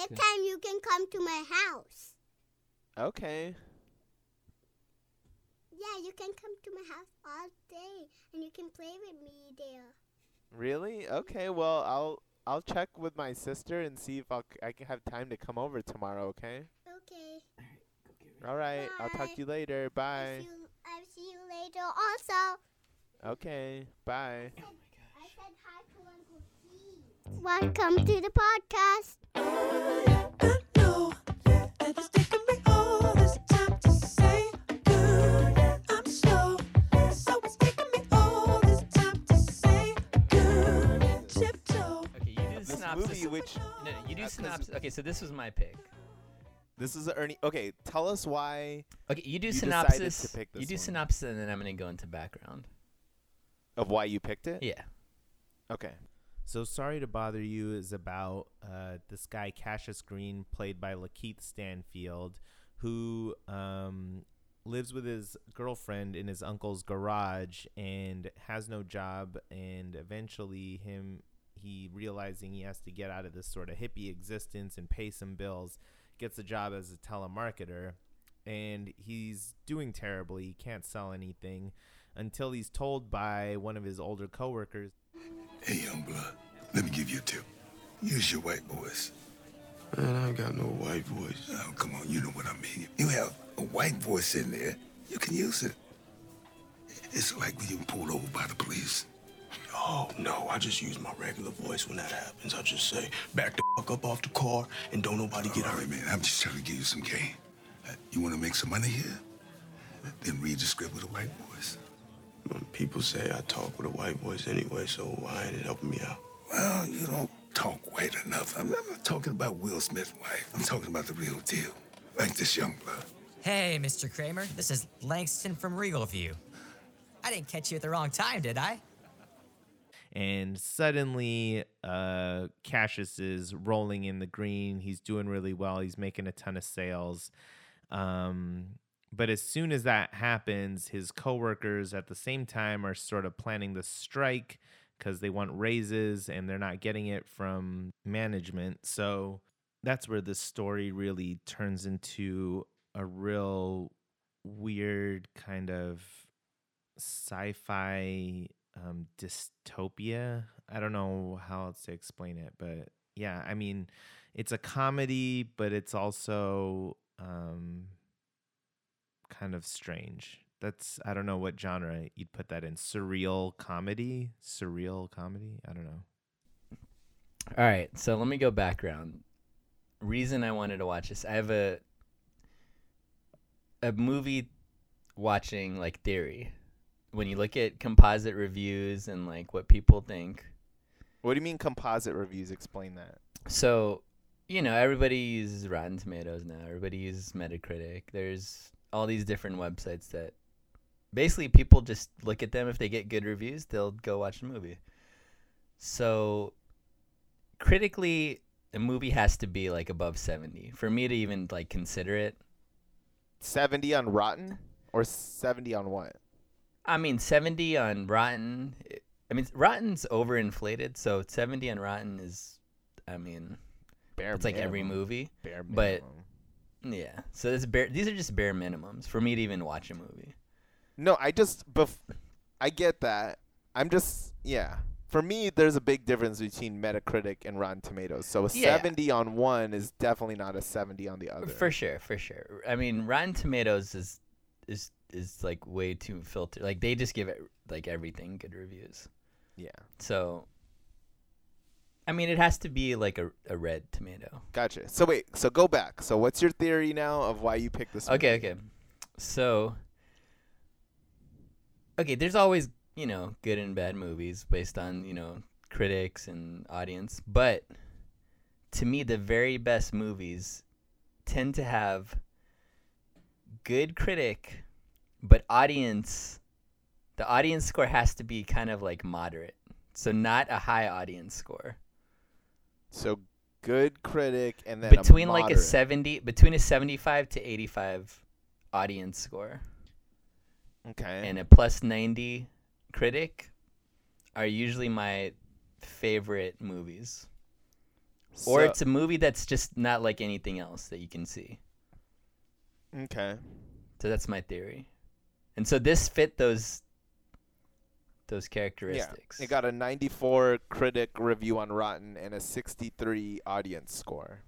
Next time you can come to my house. Okay. Yeah, you can come to my house all day and you can play with me there. Really? Okay. Well, I'll I'll check with my sister and see if I'll, c- I can have time to come over tomorrow. Okay. Okay. All right. I'll talk to you later. I'll Bye. see, you, I'll see you later also. Okay. Bye. I said hi to Uncle Steve. Welcome to the podcast. Okay, you do the synopsis. movie, which no, no, you do Uh, 'cause- synopsis. Okay, so this was my pick. this is Ernie. Okay, tell us why Okay, you do You decided to synopsis. pick you this do one. synopsis, and then I'm gonna go into background. of why you picked it. Yeah. Okay. So sorry to bother you is about uh, this guy Cassius Green, played by Lakeith Stanfield, who um, lives with his girlfriend in his uncle's garage and has no job. And eventually, him he realizing he has to get out of this sort of hippie existence and pay some bills, gets a job as a telemarketer, and he's doing terribly. He can't sell anything until he's told by one of his older coworkers Hey, young blood, let me give you a tip. Use your white voice. Man, I ain't got no white voice. Oh, come on, you know what I mean. You have a white voice in there, you can use it. It's like when you're pulled over by the police. Oh, no, I just use my regular voice when that happens. I just say, back the fuck up off the car and don't nobody get All hurt. right, man, I'm just trying to give you some game. Uh, You want to make some money here? Then read the script with a white voice. People say I talk with a white voice anyway, so why ain't it helping me out? Well, you don't talk white enough. I'm I'm not talking about Will Smith's wife. I'm talking about the real deal. Like this young blood. Hey, Mr. Kramer. This is Langston from Regal View. I didn't catch you at the wrong time, did I? and suddenly uh Cassius is rolling in the green. He's doing really well. He's making a ton of sales. Um but as soon as that happens, his coworkers at the same time are sort of planning the strike because they want raises and they're not getting it from management. So that's where the story really turns into a real weird kind of sci-fi um dystopia i don't know how else to explain it but yeah i mean it's a comedy but it's also um kind of strange that's i don't know what genre you'd put that in surreal comedy surreal comedy i don't know All right, so let me go background. Reason I wanted to watch this, I have a a movie watching like theory. When you look at composite reviews and like what people think, What do you mean composite reviews? Explain that. So, you know, everybody uses Rotten Tomatoes now. Everybody uses Metacritic. There's all these different websites that basically people just look at them. If they get good reviews, they'll go watch the movie. So, critically, a movie has to be like above 70 for me to even like consider it. 70 on Rotten or 70 on what? I mean, 70 on Rotten. I mean, Rotten's overinflated, so 70 on Rotten is, I mean, Bare it's like every movie. Bare minimum. but- Yeah. So this bare these are just bare minimums for me to even watch a movie. No, I just bef- I get that. I'm just yeah. For me, there's a big difference between Metacritic and Rotten Tomatoes. So a Yeah. 70 on one is definitely not a 70 on the other. For sure, for sure. I mean, Rotten Tomatoes is is is like way too filtered. Like they just give it like everything good reviews. yeah, So I mean, it has to be like a, a red tomato. gotcha. So wait, so go back. So what's your theory now of why you picked this? Okay, movie? okay. So Okay, there's always, you know, good and bad movies based on, you know, critics and audience, but to me the very best movies tend to have good critic but audience the audience score has to be kind of like moderate. So not a high audience score. So good critic and then between a like a 70 between a 75 to 85 audience score Okay. and a plus 90 critic are usually my favorite movies or it's a movie that's just not like anything else that you can see. okay. So that's my theory. And so this fit those those Yeah, characteristics. it got a 94 critic review on Rotten and a 63 audience score.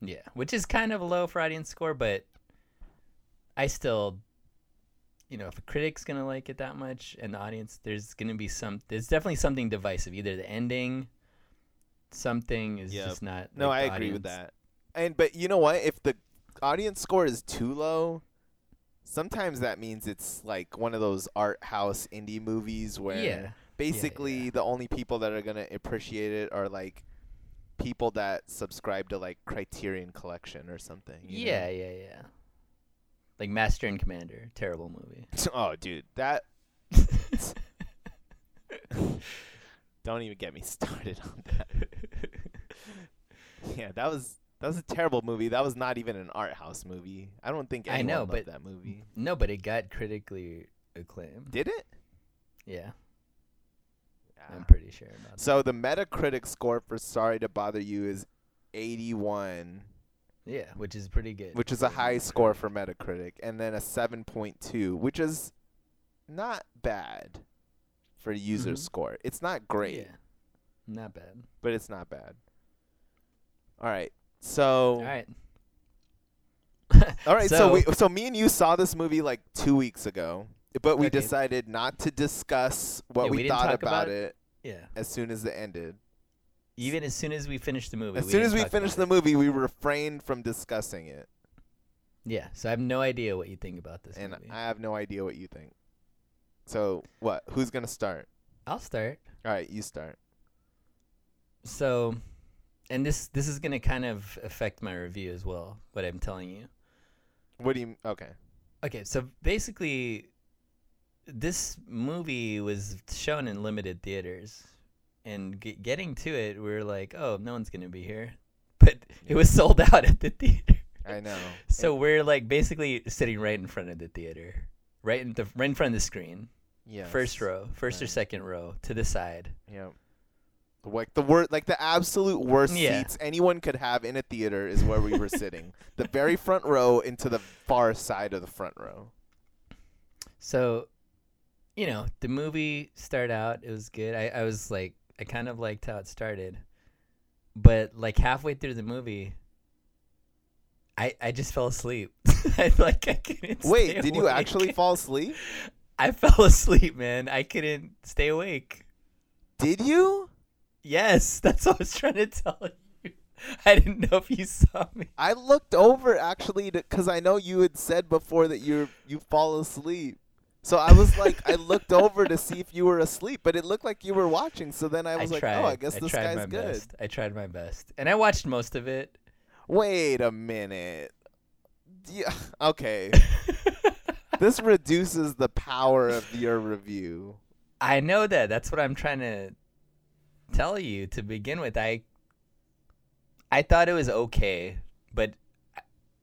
Yeah, which is kind of low for audience score, but I still, you know, if a critic's gonna like it that much and the audience, there's gonna be some. There's definitely something divisive. Either the ending, something is Yep. just not. No, I like, the agree with that. And but you know what? If the audience score is too low, sometimes that means it's like one of those art house indie movies where Yeah. basically yeah. the only people that are gonna appreciate it are like people that subscribe to like Criterion Collection or something. you know? Yeah, yeah, yeah. Like Master and Commander, terrible movie. oh, dude, that. Don't even get me started on that. yeah, that was that was a terrible movie. That was not even an art house movie. I don't think I anyone know, loved but that movie. No, but it got critically acclaimed. Did it? Yeah, Ah. I'm pretty sure about So the Metacritic score for Sorry to Bother You is 81, that. Yeah, which is pretty good. which is a high score for Metacritic, and then a 7.2, which is not bad for user Mhm. score. It's not great. Yeah, not bad. but it's not bad. All right. So All right. all right, so, we So- so me and you saw this movie like 2 weeks ago, but we Okay. decided not to discuss what Yeah, we, we thought about about it Yeah. as soon as it ended. Even as soon as we finished the movie. As soon as we finished the movie, we refrained from discussing it. Yeah, so I have no idea what you think about this movie. And movie. I have no idea what you think. So, what? Who's going to start? I'll start. All right, you start. So, and this this is gonna kind of affect my review as well. What I'm telling you. What do you Okay. Okay, so basically, this movie was shown in limited theaters, and g- getting to it, we were like, "Oh, no one's gonna be here," but it was sold out at the theater. I know. So we're like basically sitting right in front of the theater, right in the right in front of the screen, yeah. first row, first or second row to the side. Yeah. Like the wor- like the absolute worst Yeah. seats anyone could have in a theater is where we were sitting. The very front row into the far side of the front row. So, you know, the movie started out, it was good. I, I was like, I kind of liked how it started. But like halfway through the movie, I I just fell asleep. I like I couldn't Wait, did you actually fall asleep? I fell asleep, man. I couldn't stay awake. Did you? Yes, that's what I was trying to tell you. I didn't know if you saw me. I looked over actually because I know you had said before that you you fall asleep. So I was like, I looked over to see if you were asleep, but it looked like you were watching. So then I was like, tried. oh, I guess I this tried guy's my good. best. I tried my best, and I watched most of it. Wait a minute. Yeah, okay. this reduces the power of your review. I know that. That's what I'm trying to tell you to begin with. I I thought it was okay, but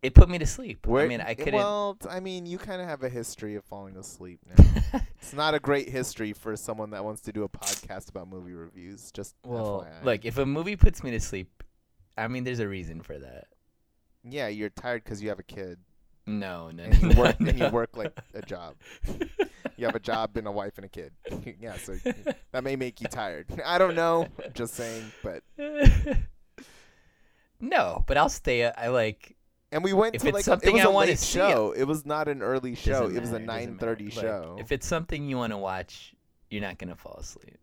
it put me to sleep. I mean, I couldn't. Well, I mean, you kind of have a history of falling asleep now. it's not a great history for someone that wants to do a podcast about movie reviews. Just well, FYI. look, if a movie puts me to sleep, I mean, there's a reason for that. yeah, you're tired because you have a kid No, no, and you no, work and you work like a job. You have a job and a wife and a kid. yeah, so that may make you tired. I don't know. Just saying, but no, but I'll stay. I like. And we went If to it's like a, it was I a late see, show. It was not an early show. doesn't It was a 9:30 show. If it's something you want to watch, you're not gonna fall asleep,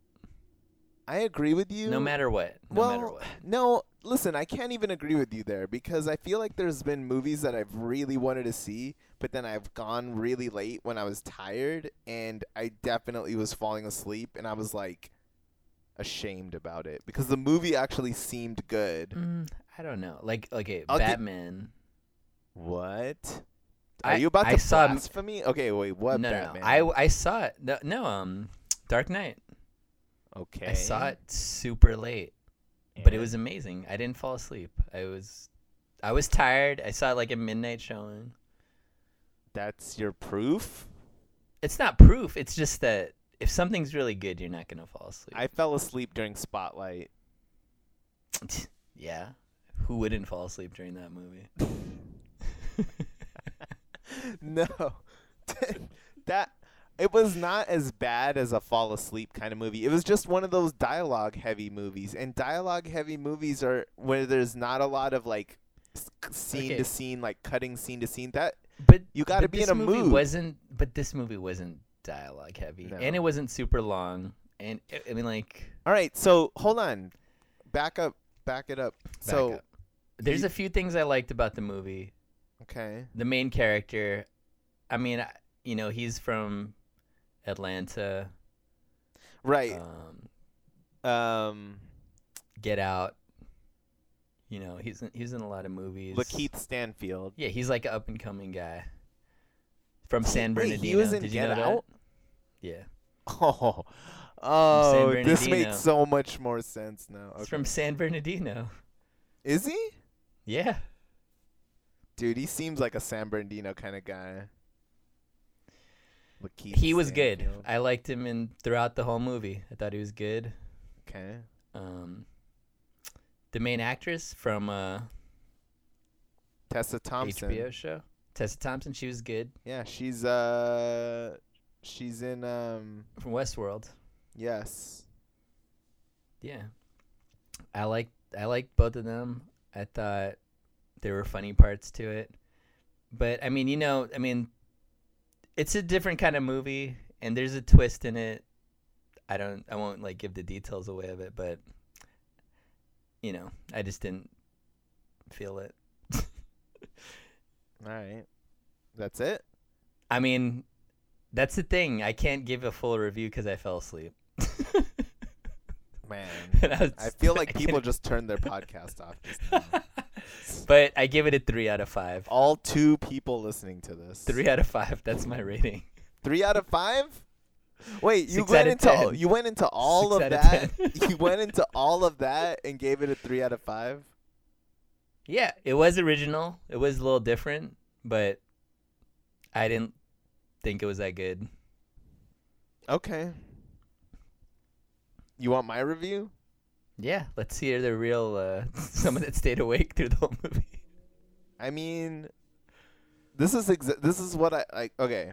I agree with you. no matter what. No well, matter what. no, listen, I can't even agree with you there because I feel like there's been movies that I've really wanted to see, but then I've gone really late when I was tired and I definitely was falling asleep and I was like ashamed about it because the movie actually seemed good. Mm, I don't know. Like, okay, I'll Batman. What? Are I- you about I to saw blasphemy? Okay, wait, what no, Batman? no. I I saw it. No, no, um, Dark Knight. okay. I saw it super late, but it was amazing. I didn't fall asleep. I was, I was tired. I saw it like a midnight showing. That's your proof? It's not proof. It's just that if something's really good, you're not gonna fall asleep. I fell asleep during Spotlight. Yeah. Who wouldn't fall asleep during that movie? no, that it was not as bad as a fall asleep kind of movie. It was just one of those dialogue heavy movies, and dialogue heavy movies are where there's not a lot of like scene Okay. to scene, like cutting scene to scene. That But You gotta but be in a movie mood. Wasn't but this movie wasn't dialogue heavy, No. and it wasn't super long. And I- I mean, like, all right. So hold on, back up, back it up. back so up. there's you- a few things I liked about the movie. Okay, The main character, I mean, you know, he's from Atlanta. right. Um, Um, Get Out. You know, he's in, he's in a lot of movies. Lakeith Stanfield. Yeah, he's like an up and coming guy from San Wait, Bernardino. he was in Did you Get know that? Out? Yeah, Oh, oh, this makes so much more sense now. he's Okay. from San Bernardino. Is he? Yeah, Dude, he seems like a San Bernardino kind of guy. Lakeith he was good. Stanfield. I liked him in throughout the whole movie. I thought he was good. Okay. Um, the main actress from uh, Tessa Thompson. HBO show, Tessa Thompson, she was good Yeah, she's uh she's in um from Westworld. yes. Yeah, I like I liked both of them. I thought there were funny parts to it, but I mean, you know, I mean, it's a different kind of movie, and there's a twist in it. I don't, I won't like give the details away of it, but you know, I just didn't feel it. All right. That's it? I mean, that's the thing. I can't give a full review because I fell asleep. Man. I was- I feel like I people can't- just turned their podcast off. But I give it a three out of five. All two people listening to this. Three out of five. That's my rating. 3 out of 5? Wait, you Six went into 10. you went into all Six of that. you went into all of that and gave it a 3 out of 5? Yeah, it was original. It was a little different, but I didn't think it was that good. Okay. You want my review? Yeah, let's hear the real uh, someone that stayed awake through the whole movie. I mean, this is exa- this is what I like. Okay,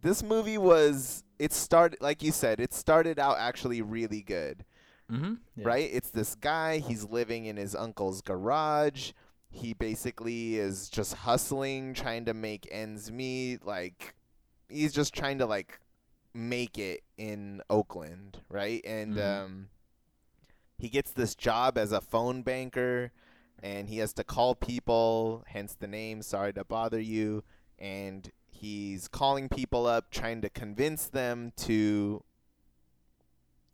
this movie was it started like you said. It started out actually really good, Mm-hmm. right? It's this guy. He's living in his uncle's garage. He basically is just hustling, trying to make ends meet. Like he's just trying to like make it in Oakland, right? And Mhm. um, he gets this job as a phone banker and he has to call people, hence the name, sorry to bother you. And he's calling people up, trying to convince them to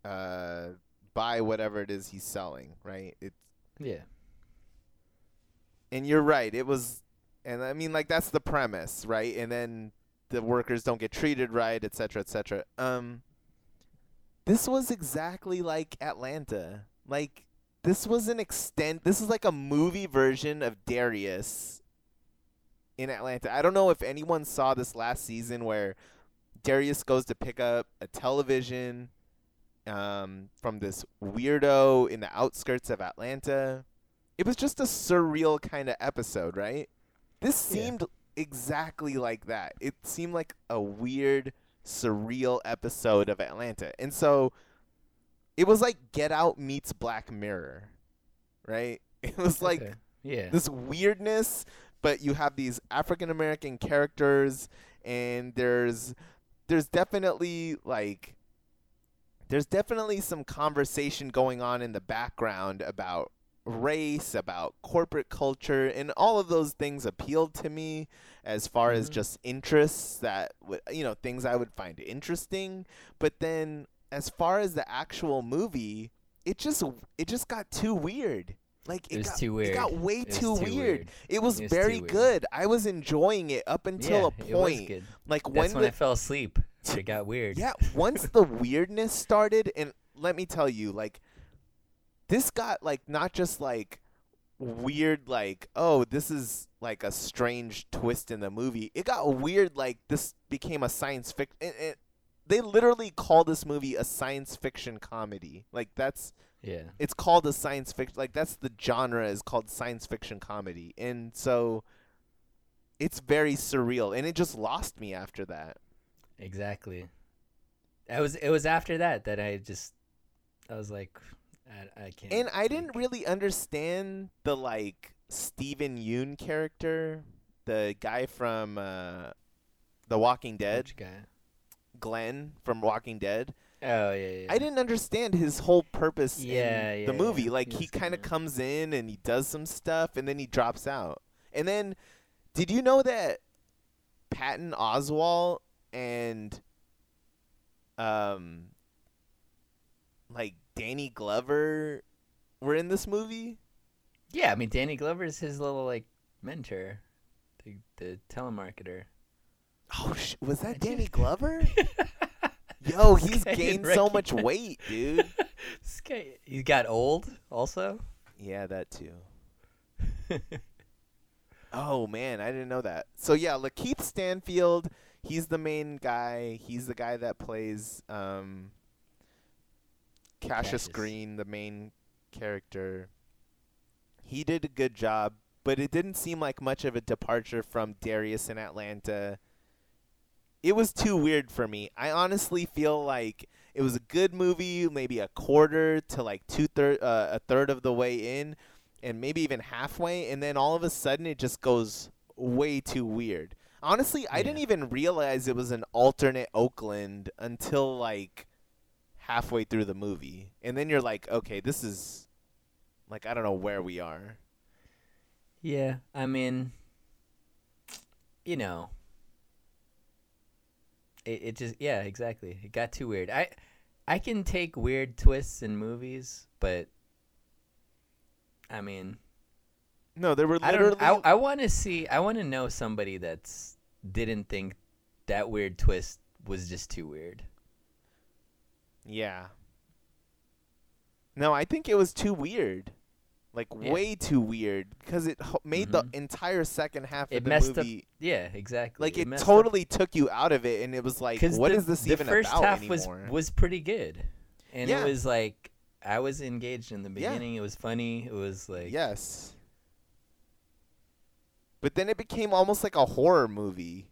uh, buy whatever it is he's selling, right? It's Yeah. and you're right. It was, and I mean, like that's the premise, right? And then the workers don't get treated right, et cetera, et cetera. Um, this was exactly like Atlanta. Like this was an extent. This is like a movie version of Darius in Atlanta. I don't know if anyone saw this last season where Darius goes to pick up a television um, from this weirdo in the outskirts of Atlanta. It was just a surreal kind of episode, right? This Yeah. seemed exactly like that. It seemed like a weird, surreal episode of Atlanta. And so it was like Get Out meets Black Mirror, right? It was like Okay. yeah. this weirdness, but you have these African American characters, and there's there's definitely like there's definitely some conversation going on in the background about race, about corporate culture, and all of those things appealed to me as far as Mhm. just interests that would you know things I would find interesting. But then as far as the actual movie, it just it just got too weird. Like It was got, too It got way It too, too weird. weird. It was It was very good. I was enjoying it up until yeah, a it point. good. Like That's when when the I fell asleep. It got weird. yeah, once the weirdness started, and let me tell you, like, this got like not just like weird, like, oh, this is like a strange twist in the movie. It got weird, like this became a science fiction. It, it, they literally call this movie a science fiction comedy. Like that's Yeah. it's called a science fiction like that's the genre is called science fiction comedy and so it's very surreal and it just lost me after that Exactly. I was. It was after that that I just. I was like, I, I can't. and i didn't really understand the like Steven Yeun character the guy from uh the walking dead Which guy? Glenn from walking dead Oh yeah, yeah. I didn't understand his whole purpose Yeah, in yeah, the movie. yeah. Like He he kind of comes in and he does some stuff and then he drops out. And then did you know that Patton Oswalt and um like Danny Glover were in this movie? Yeah, I mean Danny Glover's his little like mentor, the the telemarketer. Oh, sh- was that Danny Glover? Yo, he's gained so much weight, dude. Guy, he got old also. Yeah, that too. Oh man, I didn't know that. So yeah, Lakeith Stanfield, he's the main guy. He's the guy that plays um Cassius, Cassius. Green, the main character. He did a good job, but it didn't seem like much of a departure from Darius in Atlanta. It was too weird for me. I honestly feel like it was a good movie, maybe a quarter to like two third, uh, a third of the way in, and maybe even halfway, and then all of a sudden it just goes way too weird. Honestly, I didn't even realize it was an alternate Oakland until like halfway through the movie, and then you're like, okay, this is like I don't know where we are. Yeah, I mean, you know, it it just yeah, exactly. It got too weird. I I can take weird twists in movies, but I mean, No, there were I literally. don't. I I want to see. I want to know somebody that's didn't think that weird twist was just too weird. yeah. No, I think it was too weird. Like Yeah. way too weird because it ho- made Mhm. the entire second half It of the messed up- movie Yeah, exactly. like it, up- totally took you out of it and it was like, what the, is this the first half anymore? was was pretty good, and Yeah. it was like I was engaged in the Yeah. beginning. It was funny. It was like yes. But then it became almost like a horror movie.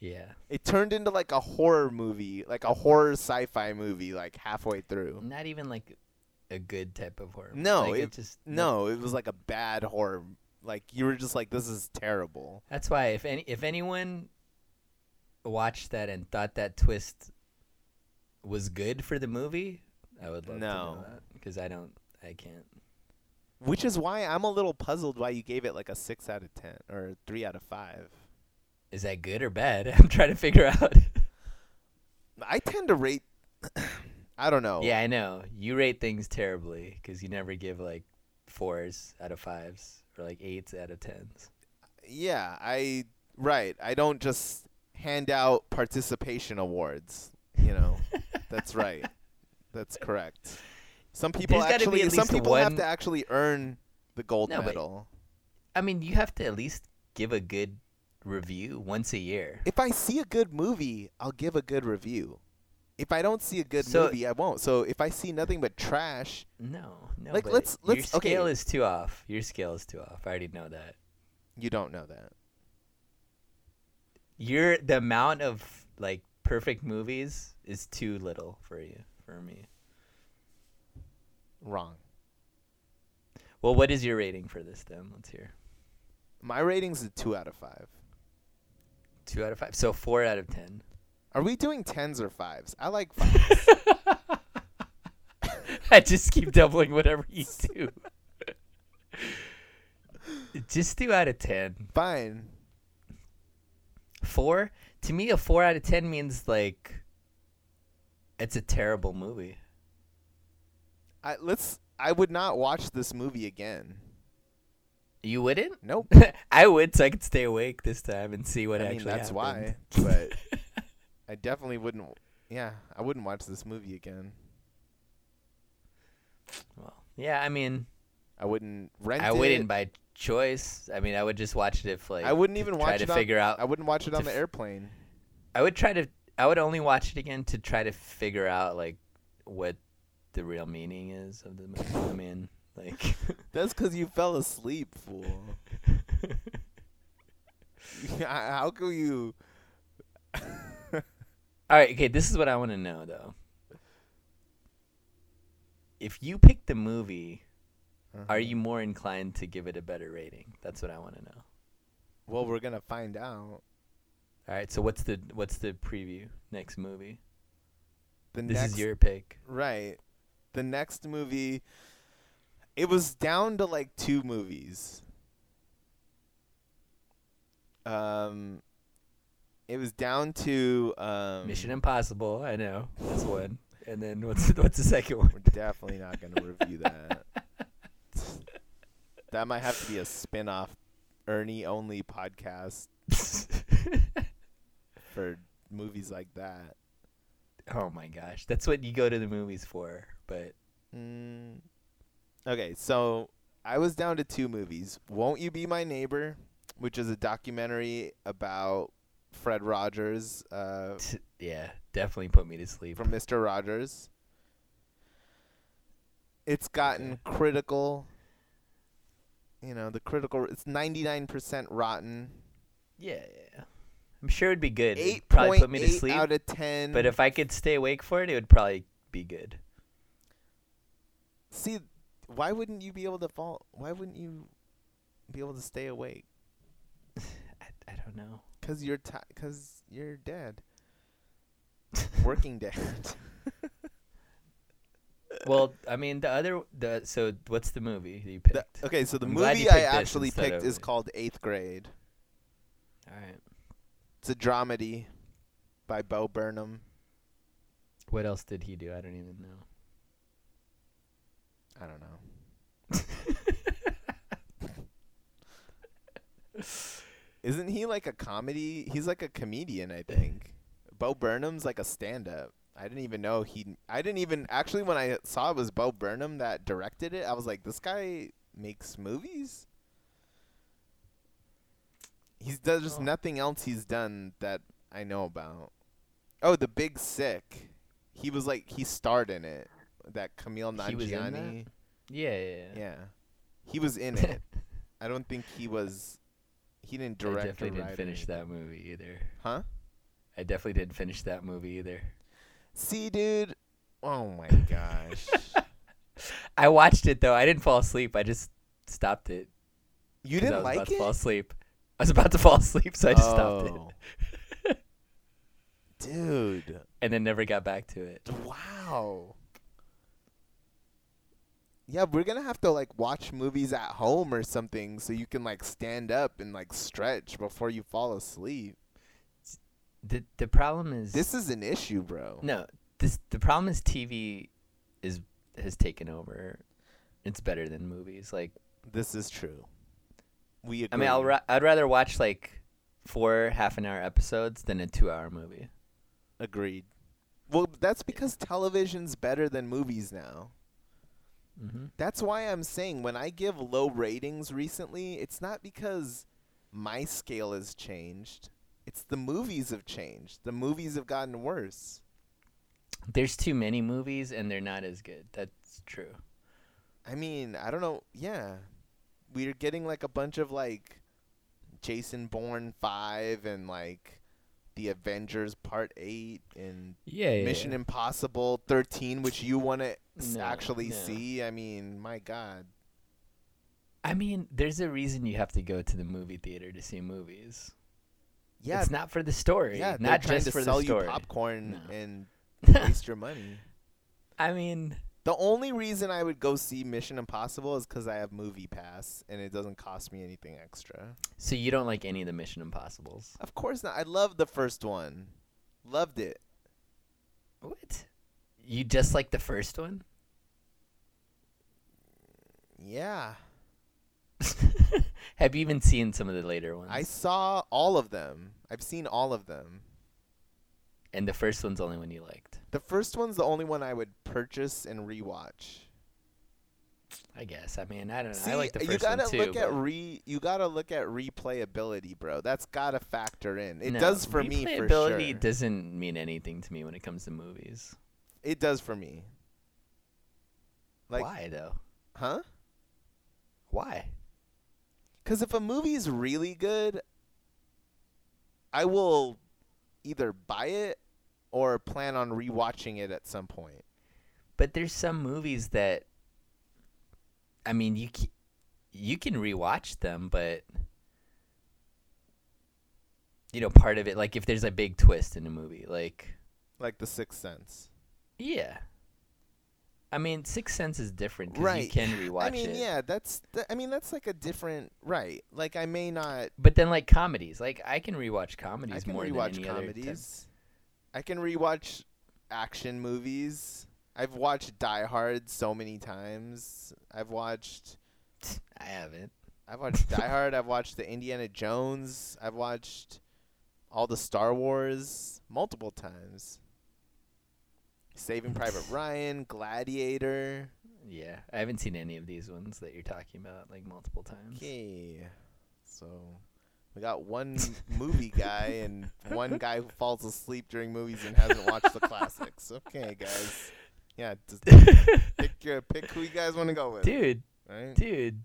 yeah. It turned into like a horror movie, like a horror sci-fi movie like halfway through. Not even like a good type of horror. No, like, it- just No, it was like a bad horror. Like you were just like this is terrible. That's why if any if anyone watched that and thought that twist was good for the movie, I would love to know No. that because I don't. I can't. Which is why I'm a little puzzled why you gave it like a 6 out of 10 or 3 out of 5. Is that good or bad? I'm trying to figure out. I tend to rate I don't know. Yeah, I know. You rate things terribly because you never give like fours out of fives or like eights out of tens. Yeah, I right. I don't just hand out participation awards, you know. That's right. That's correct. Some people There's actually some people have to actually earn the gold No, but- medal. I mean, you have to at least give a good review once a year. If I see a good movie, I'll give a good review. If I don't see a good So- movie, I won't. So if I see nothing but trash, No, no. Like, let's- let's- okay. scale is too off. Your scale is too off. I already know that. you don't know that. Your the amount of like perfect movies is too little for you for me. Wrong. Well, what is your rating for this then? Let's hear. My rating's a 2 out of 5. Two out of five. So four out of ten. Are we doing 10s or 5s? I like 5s. I just keep doubling whatever you do. just two out of ten. Fine. Four to me, a four out of ten means like it's a terrible movie. I let's I would not watch this movie again. You wouldn't? Nope. I would, so I could stay awake this time and see what I mean actually that's happened. why. But I definitely wouldn't yeah, I wouldn't watch this movie again. well, yeah, I mean, I wouldn't rent I it. wouldn't by choice. I mean, I would just watch it if like I wouldn't to even watch to it on, figure out. I wouldn't watch it on the f- airplane. I would try to. I would only watch it again to try to figure out like what the real meaning is of the movie. I mean, like, That's because you fell asleep, fool. How can you? All right, okay. This is what I want to know though. If you pick the movie, are you more inclined to give it a better rating? That's what I want to know. Well, we're gonna find out. All right. So what's the what's the preview next movie? The This next, is your pick. right. The next movie. It was down to like two movies. Um, it was down to um. Mission Impossible. I know that's one. And then what's what's the second one? We're definitely not gonna review that. that might have to be a spin-off Ernie only podcast for movies like that. oh my gosh, that's what you go to the movies for. But Mm. Okay, so I was down to two movies. Won't You Be My Neighbor, which is a documentary about Fred Rogers uh, yeah, definitely put me to sleep. from Mr. Rogers. It's gotten critical. You know, the critical. It's 99% rotten. yeah, yeah, I'm sure it'd be good. It'd Eight probably point put me to sleep. out of ten. But if I could stay awake for it, it would probably be good. see, why wouldn't you be able to fall? Why wouldn't you be able to stay awake? I, I don't know. Cause you're ti Cause you're dead. Working dead. Well, I mean the other the so what's the movie that you picked? The- okay, so the I'm movie I actually picked is called Eighth Grade. All right. It's a dramedy by Bo Burnham. What else did he do? I don't even know. I don't know. Isn't he like a comedy? He's like a comedian, I think. Bo Burnham's like a stand-up. I didn't even know he. I didn't even actually when I saw it was Bo Burnham that directed it. I was like, this guy makes movies. He's does just Oh. nothing else he's done that I know about. Oh, The Big Sick. He was like he starred in it. That Kumail He was in that? Nanjiani. Yeah, yeah, yeah. Yeah, he was in it. I don't think he was. He didn't direct. I definitely didn't finish anything. that movie either. Huh? I definitely didn't finish that movie either. See, dude. Oh my gosh. I watched it though. I didn't fall asleep. I just stopped it. You didn't was like about to fall asleep. I was about to fall asleep, so I just stopped it, Oh. dude. and then never got back to it. Wow. Yeah, we're gonna have to like watch movies at home or something so you can like stand up and like stretch before you fall asleep. the The problem is This is an issue, bro. no. This the problem is TV is has taken over. It's better than movies. Like This is true. We agree. I mean, I'll ra- I'd rather watch like four half an hour episodes than a two hour movie. Agreed. Well, that's because television's better than movies now. Mm-hmm. That's why I'm saying when I give low ratings recently, it's not because my scale has changed. It's the movies have changed. The movies have gotten worse. There's too many movies and they're not as good. That's true. I mean, I don't know. Yeah. We're getting like a bunch of like Jason Bourne 5 and like the Avengers Part 8 and Yeah, Mission Impossible 13 which you want to No, actually no. see. I mean, my god. I mean, there's a reason you have to go to the movie theater to see movies. Yeah, it's not for the story. yeah, not just to for sell the story. you popcorn No. and waste your money. I mean, The only reason I would go see Mission Impossible is because I have Movie Pass and it doesn't cost me anything extra. so you don't like any of the Mission Impossibles? Of course not. I loved the first one. Loved it. What? You just like the first one? Yeah. Have you even seen some of the later ones? I saw all of them. I've seen all of them. And the first one's the only one you liked. The first one's the only one I would purchase and rewatch. I guess. I mean, I don't know. See, I like the first you gotta one too. look at re. You gotta look at replayability, bro. That's gotta factor in. It No, does for me for replayability sure. doesn't mean anything to me when it comes to movies. it does for me. Like, Why though? huh? Why? Because if a movie's really good, I will either buy it or plan on rewatching it at some point. But there's some movies that, I mean, you c- you can rewatch them, but you know, part of it, like if there's a big twist in a movie, like Like The Sixth Sense. yeah. I mean, Sixth Sense is different because Right. you can rewatch it. I mean, it. yeah, that's. Th- I mean, that's like a different right. Like I may not. But then, like comedies, like I can rewatch I comedies can more rewatch than any other. comedies. I can rewatch action movies. I've watched Die Hard so many times. I've watched. I haven't. I've watched Die Hard. I've watched the Indiana Jones. I've watched all the Star Wars multiple times. Saving Private Ryan, Gladiator. Yeah, I haven't seen any of these ones that you're talking about like multiple times. Okay, so we got one movie guy and one guy who falls asleep during movies and hasn't watched the classics. Okay, guys. Yeah, just pick your pick who you guys want to go with. Dude, right? dude,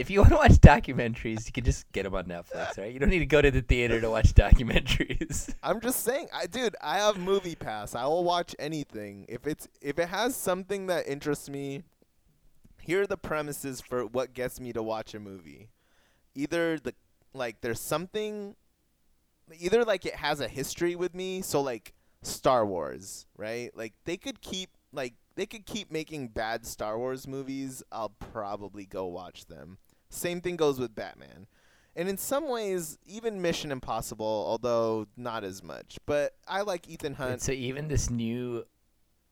if you want to watch documentaries, you can just get them on Netflix, right? You don't need to go to the theater to watch documentaries. I'm just saying, I dude, I have Movie Pass. I will watch anything if it's if it has something that interests me. Here are the premises for what gets me to watch a movie. Either the like there's something either like it has a history with me, so like Star Wars, right? Like they could keep like they could keep making bad Star Wars movies, I'll probably go watch them. Same thing goes with Batman. And in some ways, even Mission Impossible, although not as much. But I like Ethan And Hunt. so even this new,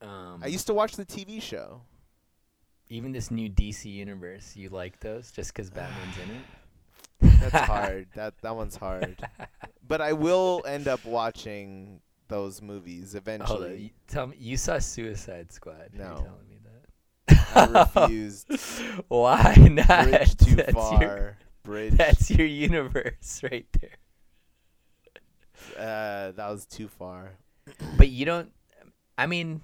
um, I used to watch the TV show. even this new DC universe, you like those just because Batman's in it? That's hard. that that one's hard. But I will end up watching those movies Hold on, eventually. you, tell me you saw Suicide Squad. No. Telling. I refused. Why not? Bridge too that's far. Your, Bridge. that's your universe right there. uh, that was too far. But you don't. I mean,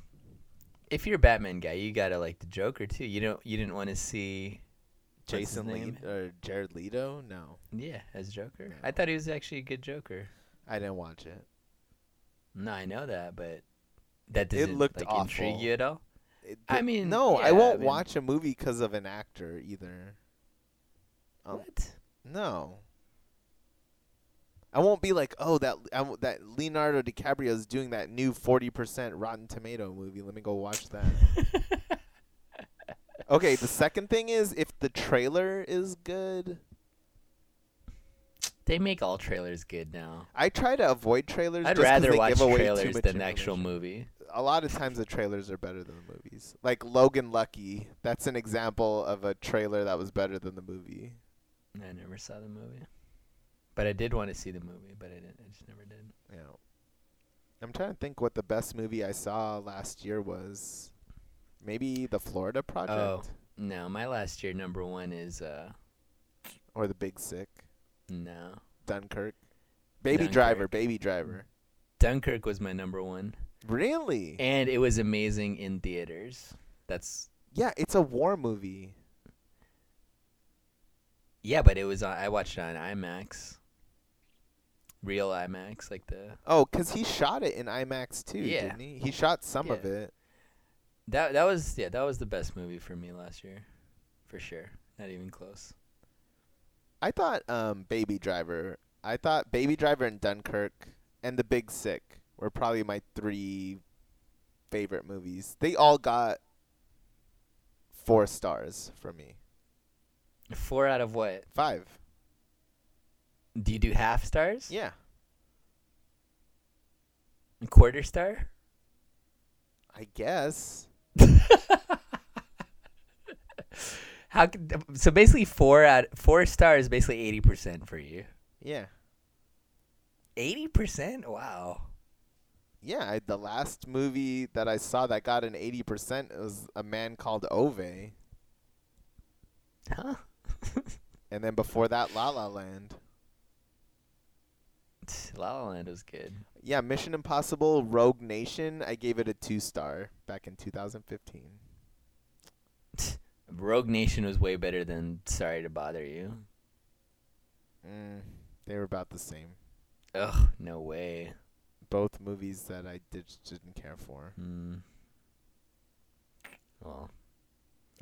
if you're a Batman guy, you gotta like the Joker too. You don't. You didn't want to see Jason? Lee or Jared Leto? No, Yeah, as Joker. No. I thought he was actually a good Joker. I didn't watch it. No, I know that, but that It doesn't looked like intrigue you at all. It I mean, no, I won't I mean- watch a movie because of an actor either. Um, what? No. I won't be like, oh, that I that Leonardo DiCaprio is doing that new forty percent Rotten Tomato movie. Let me go watch that. okay, the second thing is if the trailer is good. They make all trailers good now. I try to avoid trailers. I'd rather watch trailers than actual movie. A lot of times the trailers are better than the movies. Like Logan Lucky, that's an example of a trailer that was better than the movie. I never saw the movie, but I did want to see the movie, but I didn't. I just never did. Know, I'm trying to think what the best movie I saw last year was. Maybe The Florida Project Oh. No, my last year number one is uh or The Big Sick, no. Dunkirk, Baby Driver, Baby Driver. Dunkirk was my number one, Really? and it was amazing in theaters. That's yeah, it's a war movie. yeah, but it was on, I watched it on IMAX, real IMAX, like the Oh, cuz he shot it in IMAX too, Yeah. didn't he? He shot some of it. that that was yeah that was the best movie for me last year, for sure. Not even close. I thought um Baby Driver. I thought Baby Driver and Dunkirk and The Big Sick were probably my three favorite movies. They all got four stars from me. Four out of what? Five. Do you do half stars? Yeah. A quarter star? I guess. How could so basically four out four stars basically eighty percent for you. Yeah. Eighty percent? Wow. Yeah, I, the last movie that I saw that got an 80% was A Man Called Ove. Huh? And then before that, La La Land. La La Land was good. Yeah, Mission Impossible Rogue Nation, I gave it a two star back in 2015. Rogue Nation was way better than Sorry to Bother You. Mm, they were about the same. Ugh, no way. Both movies that I did, didn't care for. Hmm. Well,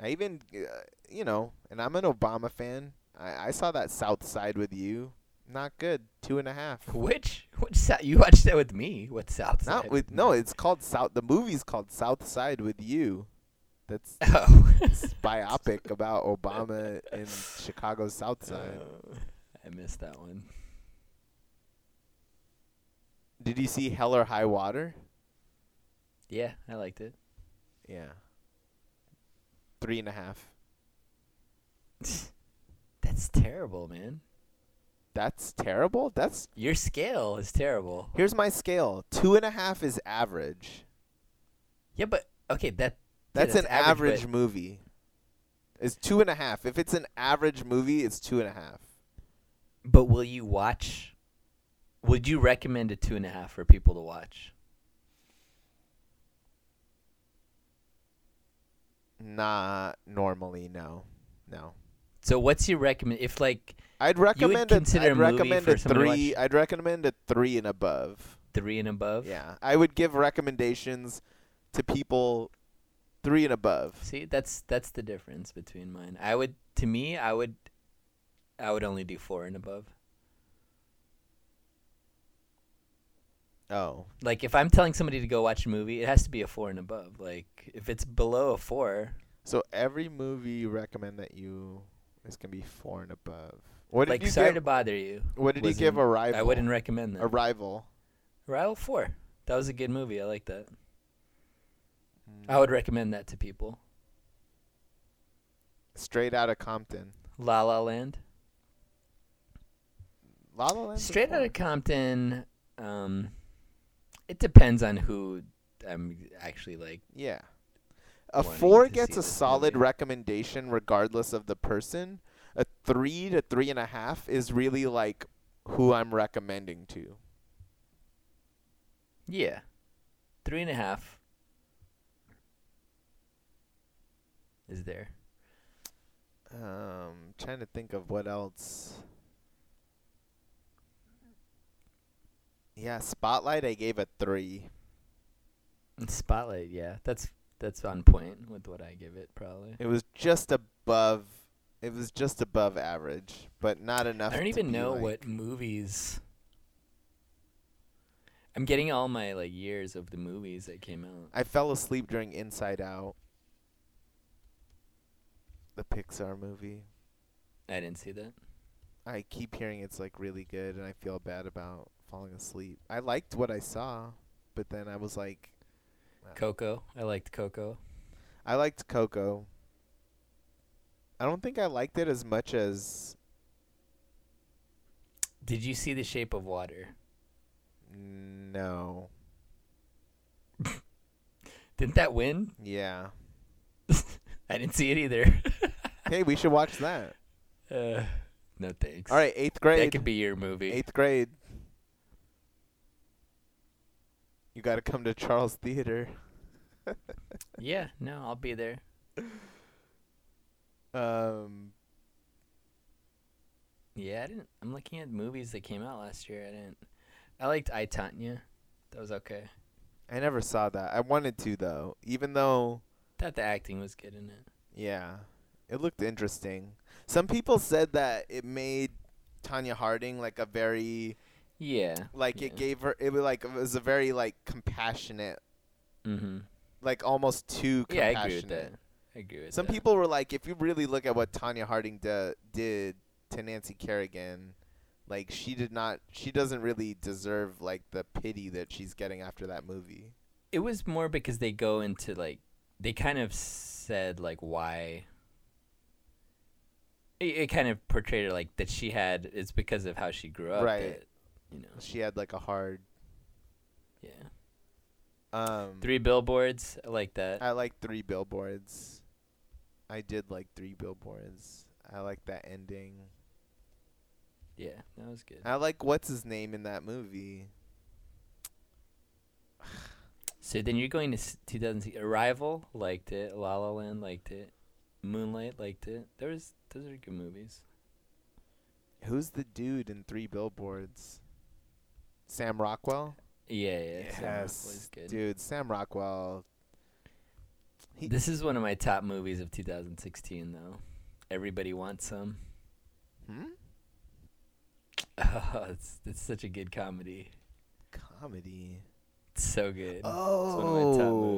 I even, uh, you know, and I'm an Obama fan. I, I saw that South Side with you. Not good. Two and a half. which which side you watched that with me? What South Side? Not with no. It's called South. The movie's called South Side with you. That's Oh. biopic about Obama in Chicago's South Side. Oh, I missed that one. Did you see Hell or High Water? Yeah, I liked it. Yeah. Three and a half. That's terrible, man. That's terrible. That's Your scale is terrible. here's my scale. Two and a half is average. Yeah, but okay, that That's, that's an average, average, movie. It's two and a half. If it's an average movie, it's two and a half. but will you watch? Would you recommend a two and a half for people to watch? Not normally, no, no. So what's your recommend? If like I'd recommend a, consider I'd a recommend a three. I'd recommend a three and above. three and above. Yeah, I would give recommendations to people three and above. See, that's that's the difference between mine. I would, to me, I would, I would only do four and above. Oh, Like if I'm telling somebody to go watch a movie, it has to be a four and above. Like if it's below a four, so every movie you recommend that you is gonna be four and above. What did like you sorry give? to bother you. what did you give Arrival? I wouldn't recommend that. Arrival. Arrival four. That was a good movie. I like that. Mm. I would recommend that to people. Straight out of Compton. La La Land. La La Land. Straight out of Compton. Um, it depends on who I'm actually like. Yeah. A four gets a solid movie. recommendation regardless of the person. A three to three and a half is really like who I'm recommending to. Yeah, three and a half. Is there? Um, trying to think of what else. Yeah, Spotlight. I gave a three. Spotlight, yeah, that's that's on point with what I give it probably. It was just above. It was just above average, but not enough. I don't even know like- what movies. I'm getting all my like years of the movies that came out. I fell asleep during Inside Out. The Pixar movie. I didn't see that. I keep hearing it's like really good, and I feel bad about falling asleep. I liked what I saw, but then I was like, Coco, I liked Coco. I liked Coco. I don't think I liked it as much as Did you see The Shape of Water? no. Didn't that win? Yeah. I didn't see it either. hey, we should watch that. uh, no thanks. All right, eighth grade. that could be your movie. Eighth grade. You got to come to Charles Theater. Yeah, no, I'll be there. Um, Yeah, I didn't. I'm looking at movies that came out last year. I didn't. I liked I Tonya. That was okay. I never saw that. I wanted to though, even though Thought the acting was good in it. yeah, it looked interesting. Some people said that it made Tonya Harding like a very Yeah. like it gave her it was like it was a very like compassionate Mm-hmm. like almost too Yeah, I agree with that. I agree with Some that. people were like, if you really look at what Tonya Harding d- did to Nancy Kerrigan, like she did not, she doesn't really deserve like the pity that she's getting after that movie. It was more because they go into like they kind of said like why. It, it kind of portrayed her like that she had it's because of how she grew up. Right. that, you know. She had like a hard. Yeah. Um, Three billboards. I like that. I like three billboards. I did like three billboards. I like that ending. yeah, that was good. I like what's his name in that movie. So then you're going to s- 2000 Arrival liked it. La La Land liked it. Moonlight liked it. There was those are good movies. Who's the dude in Three Billboards? Sam Rockwell. Yeah, yeah. Yes, good. dude. Sam Rockwell. This is one of my top movies of 2016, though. Everybody wants some. hmm? Oh, it's it's such a good comedy. comedy. It's so good. it's one Oh,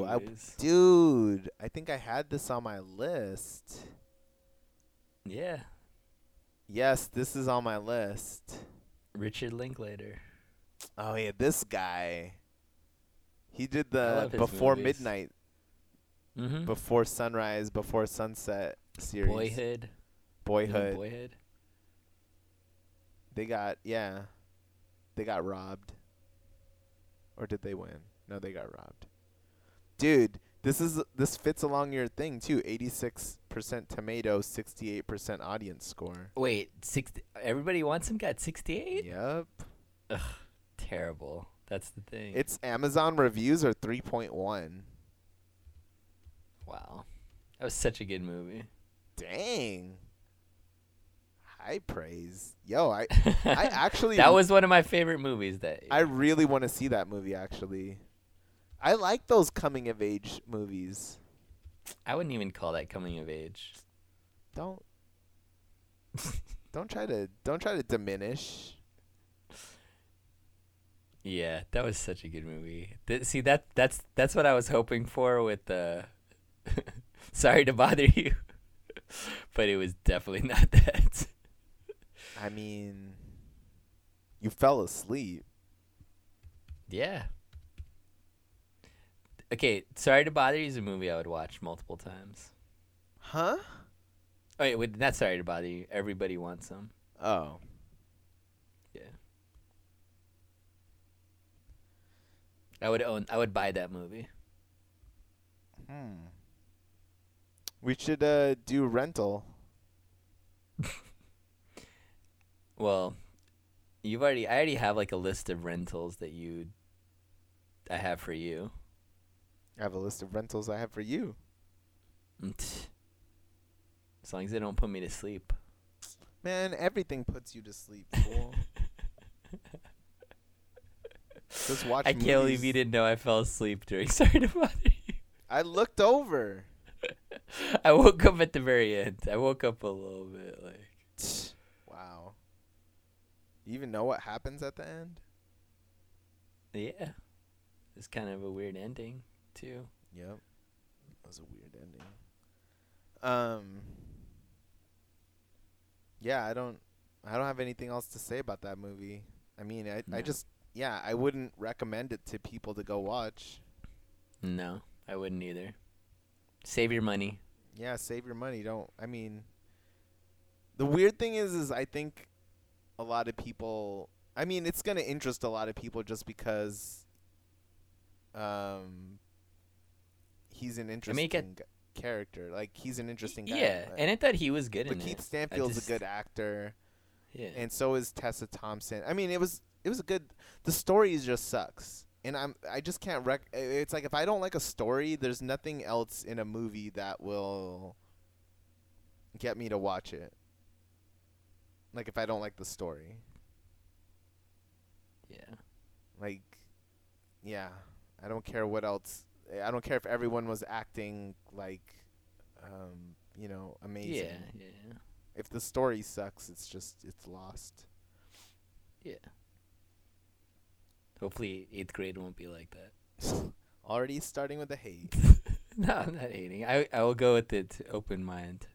of my I- top movies. dude, I think I had this on my list. yeah, Yes, this is on my list. Richard Linklater. Oh yeah, this guy. He did the before movies. midnight, Mm-hmm. before sunrise, before sunset series. Boyhood. Boyhood. Boyhood. They got yeah. They got robbed. Or did they win? No, they got robbed. Dude, this is this fits along your thing too. 86% tomato, 68% audience score. Wait, six. Everybody wants him. Got 68. Yep. Terrible. That's the thing. Its Amazon reviews are 3.1. wow. That was such a good movie. Dang. High praise. Yo, I I actually that was one of my favorite movies. That I really want to see that movie actually. I like those coming of age movies. I wouldn't even call that coming of age. Don't don't try to don't try to diminish. Yeah, that was such a good movie. Th- see that that's that's what I was hoping for with the. Sorry to bother you, but it was definitely not that. I mean, you fell asleep. yeah. Okay, sorry to bother you is a movie I would watch multiple times. Huh? Oh, wait, wait, not sorry to bother you. Everybody wants some. Oh. Yeah. I would own. I would buy that movie. Hmm. We should uh do rental. Well, you've already. I already have like a list of rentals that you. I have for you. I have a list of rentals I have for you. As long as they don't put me to sleep. Man, everything puts you to sleep, fool. Just watch I can't believe you didn't know I fell asleep during Sorry to Bother You. I looked over. I woke up at the very end. I woke up a little bit like. Wow. You even know what happens at the end? Yeah. It's kind of a weird ending, too. Yep. That was a weird ending. Um Yeah, I don't I don't have anything else to say about that movie. I mean, I I just yeah, I wouldn't recommend it to people to go watch. No, I wouldn't either. Save your money. Yeah, save your money. Don't I mean The weird thing is is I think a lot of people I mean, it's going to interest a lot of people just because um he's an interesting g- character. Like he's an interesting guy. Yeah, Like- and I thought he was good but in Keith it. Stanfield's just- a good actor, Yeah. and so is Tessa Thompson. I mean, it was it was a good. The story just sucks, and I'm I just can't rec. It's like if I don't like a story, there's nothing else in a movie that will get me to watch it. Like if I don't like the story, yeah. like yeah, I don't care what else. I don't care if everyone was acting like, um, you know, amazing. Yeah, yeah, If the story sucks, it's just it's lost. yeah. Hopefully, eighth grade won't be like that. Already starting with the hate. no, I'm not hating. I I will go with it open mind,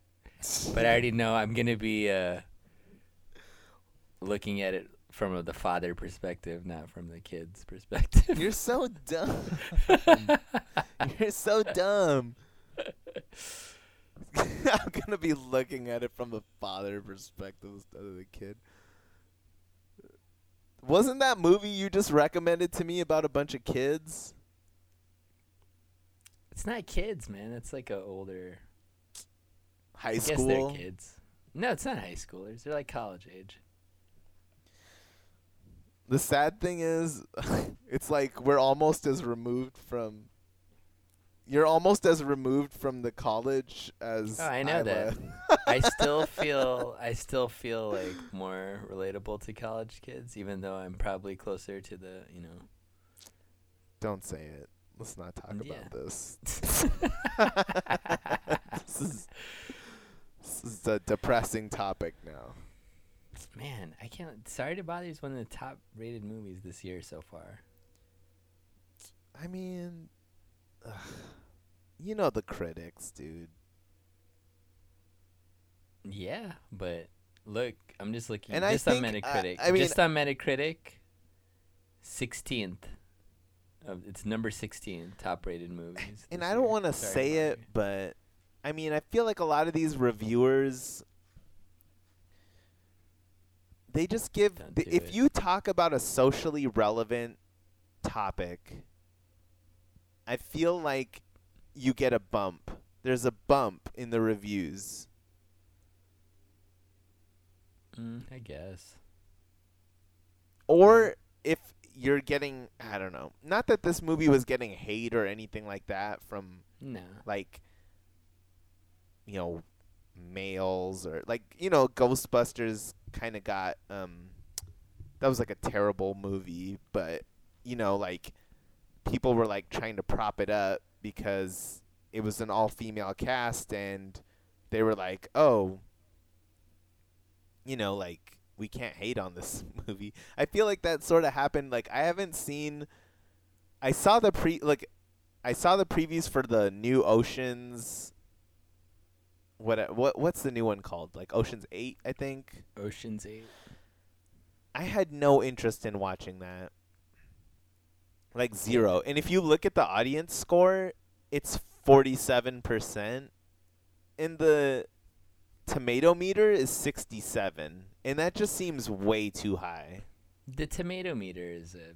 but I already know I'm gonna be uh looking at it from the father perspective, not from the kid's perspective. You're so dumb. You're so dumb. I'm gonna be looking at it from the father perspective instead of the kid. Wasn't that movie you just recommended to me about a bunch of kids? It's not kids, man. It's like a older. High I guess school. they're kids. No, it's not high schoolers. They're like college age. The sad thing is, it's like we're almost as removed from, You're almost as removed from the college as Oh, I know that. I still feel I still feel like more relatable to college kids, even though I'm probably closer to the you know. Don't say it. Let's not talk Yeah. about this. this is this is a depressing topic now. Man, I can't. Sorry to bother you is one of the top rated movies this year so far. I mean, ugh, you know the critics, dude. Yeah, but look, I'm just looking And I just on think, Metacritic. I mean- just on Metacritic, sixteenth. Of, it's number sixteen top rated movies. And I don't want to say it, but I mean, I feel like a lot of these reviewers they just give the, if it. you talk about a socially relevant topic, I feel like you get a bump. There's a bump in the reviews. Mm, I guess. Or if you're getting I don't know. Not that this movie was getting hate or anything like that from No. like you know males or like you know Ghostbusters kind of got um that was like a terrible movie but you know like people were like trying to prop it up because it was an all female cast and they were like oh you know like we can't hate on this movie i feel like that sort of happened like i haven't seen i saw the pre like I saw the previews for the new Oceans. What what what's the new one called? Like Oceans Eight, I think. Ocean's Eight. I had no interest in watching that. Like zero. And if you look at the audience score, it's forty seven percent. And the tomato meter is sixty seven. And that just seems way too high. The tomato meter is a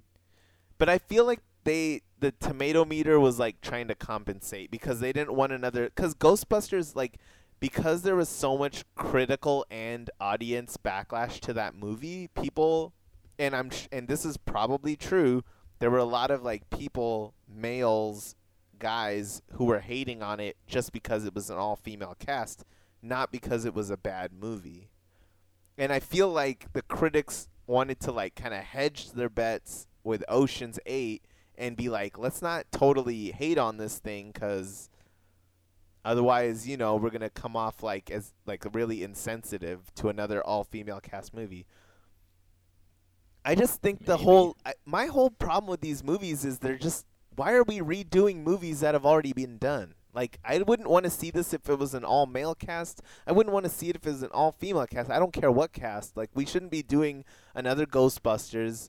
But I feel like they the tomato meter was like trying to compensate because they didn't want another cuz Ghostbusters like because there was so much critical and audience backlash to that movie, people and I'm sh- and this is probably true, there were a lot of like people, males, guys who were hating on it just because it was an all-female cast, not because it was a bad movie. And I feel like the critics wanted to like kind of hedge their bets with Ocean's 8 and be like, let's not totally hate on this thing cuz otherwise, you know, we're going to come off like as like really insensitive to another all-female cast movie. I just think the whole I, my whole problem with these movies is they're just why are we redoing movies that have already been done? Like I wouldn't want to see this if it was an all male cast. I wouldn't want to see it if it was an all female cast. I don't care what cast. Like we shouldn't be doing another Ghostbusters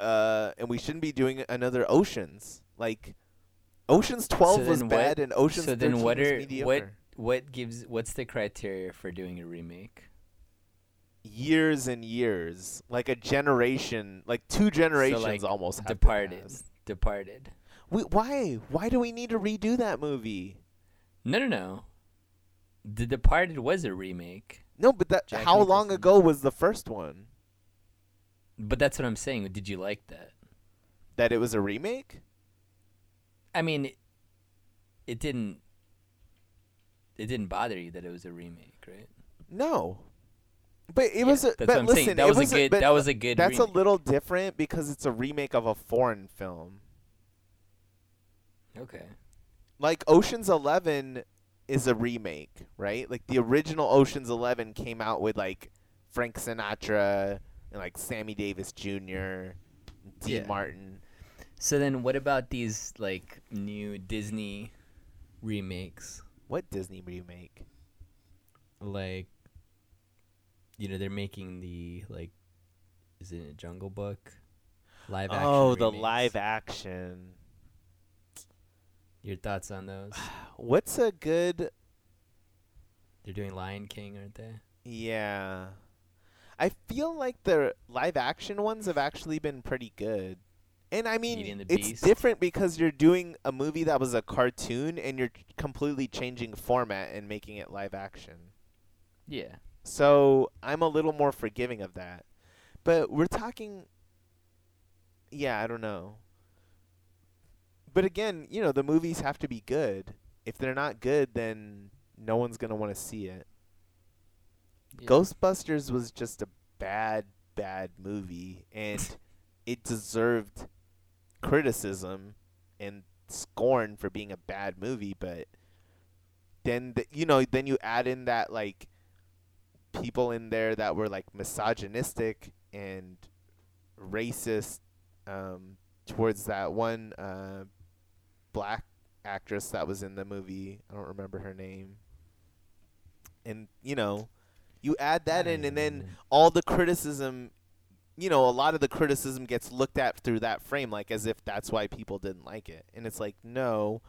uh and we shouldn't be doing another Oceans. Like Oceans 12 So was then bad and Oceans so then 13 what was mediocre. what what gives what's the criteria for doing a remake? Years and years, like a generation, like two generations like, almost Departed. Departed. We, why? Why do we need to redo that movie? No, no, no. The Departed was a remake, No, but that Jack how long ago was the first one? but that's what I'm saying. Did you like that? That it was a remake? I mean, it, it didn't. It didn't bother you that it was a remake, right? No. But it Yeah, was a but listen. That it was a good- but that was a good That's a little different because it's a remake of a foreign film. Okay. Like Ocean's 11 is a remake, right? Like the original Ocean's 11 came out with like Frank Sinatra and like Sammy Davis Jr., Dean Yeah. Martin. So then, what about these like new Disney remakes? What Disney remake? Like, you know, they're making the like, is it a Jungle Book? Live oh, action. Oh, the remakes. live action. Your thoughts on those? What's a good They're doing Lion King, aren't they? Yeah. I feel like the live action ones have actually been pretty good. And I mean, it's Beast. different because you're doing a movie that was a cartoon and you're completely changing format and making it live action. Yeah. So I'm a little more forgiving of that. But we're talking. Yeah, I don't know. but again, you know, the movies have to be good. If they're not good, then no one's gonna want to see it. Yeah. Ghostbusters was just a bad, bad movie, and it deserved criticism and scorn for being a bad movie. But then, the, you know, then you add in that like people in there that were like misogynistic and racist um, towards that one uh, black actress that was in the movie. I don't remember her name. And you know, you add that in, and then all the criticism, you know, a lot of the criticism gets looked at through that frame, like as if that's why people didn't like it. And it's like, no,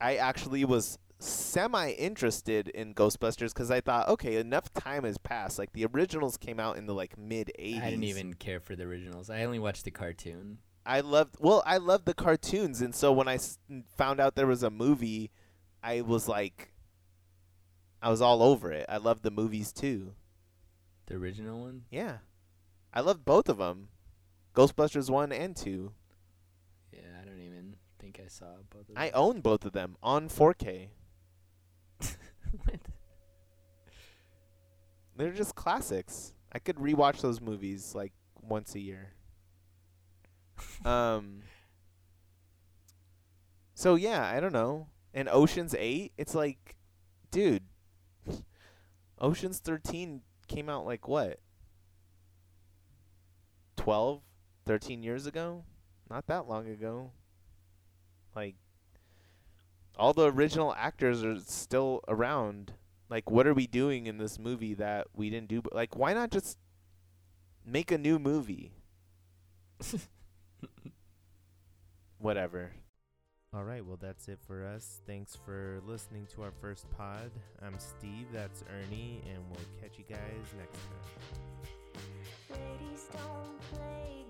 I actually was semi interested in Ghostbusters because I thought, okay, enough time has passed. Like the originals came out in the like mid '80s. I didn't even care for the originals. I only watched the cartoon. I loved well, I loved the cartoons, and so when I s- found out there was a movie, I was like, I was all over it. I loved the movies too. The original one. Yeah, I loved both of them, Ghostbusters one and two. Yeah, I don't even think I saw both of them. I own both of them on 4K. They're just classics. I could rewatch those movies like once a year. um. So yeah, I don't know. And Ocean's Eight, it's like, dude, Ocean's Thirteen came out like what? 12, 13 years ago? Not that long ago. Like, all the original actors are still around. Like, what are we doing in this movie that we didn't do? Like, why not just make a new movie? Whatever. All right, well, that's it for us. Thanks for listening to our first pod. I'm Steve, that's Ernie, and we'll catch you guys next time.